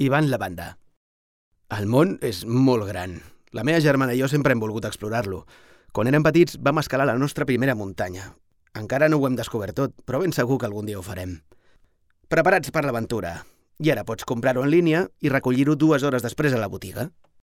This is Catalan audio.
Ivan Lavanda. El món és molt gran. La meva germana i jo sempre hem volgut explorar-lo. Quan érem petits vam escalar la nostra primera muntanya. Encara no ho hem descobert tot, però ben segur que algun dia ho farem. Preparats per l'aventura. I ara pots comprar-ho en línia i recollir-ho dues hores després a la botiga.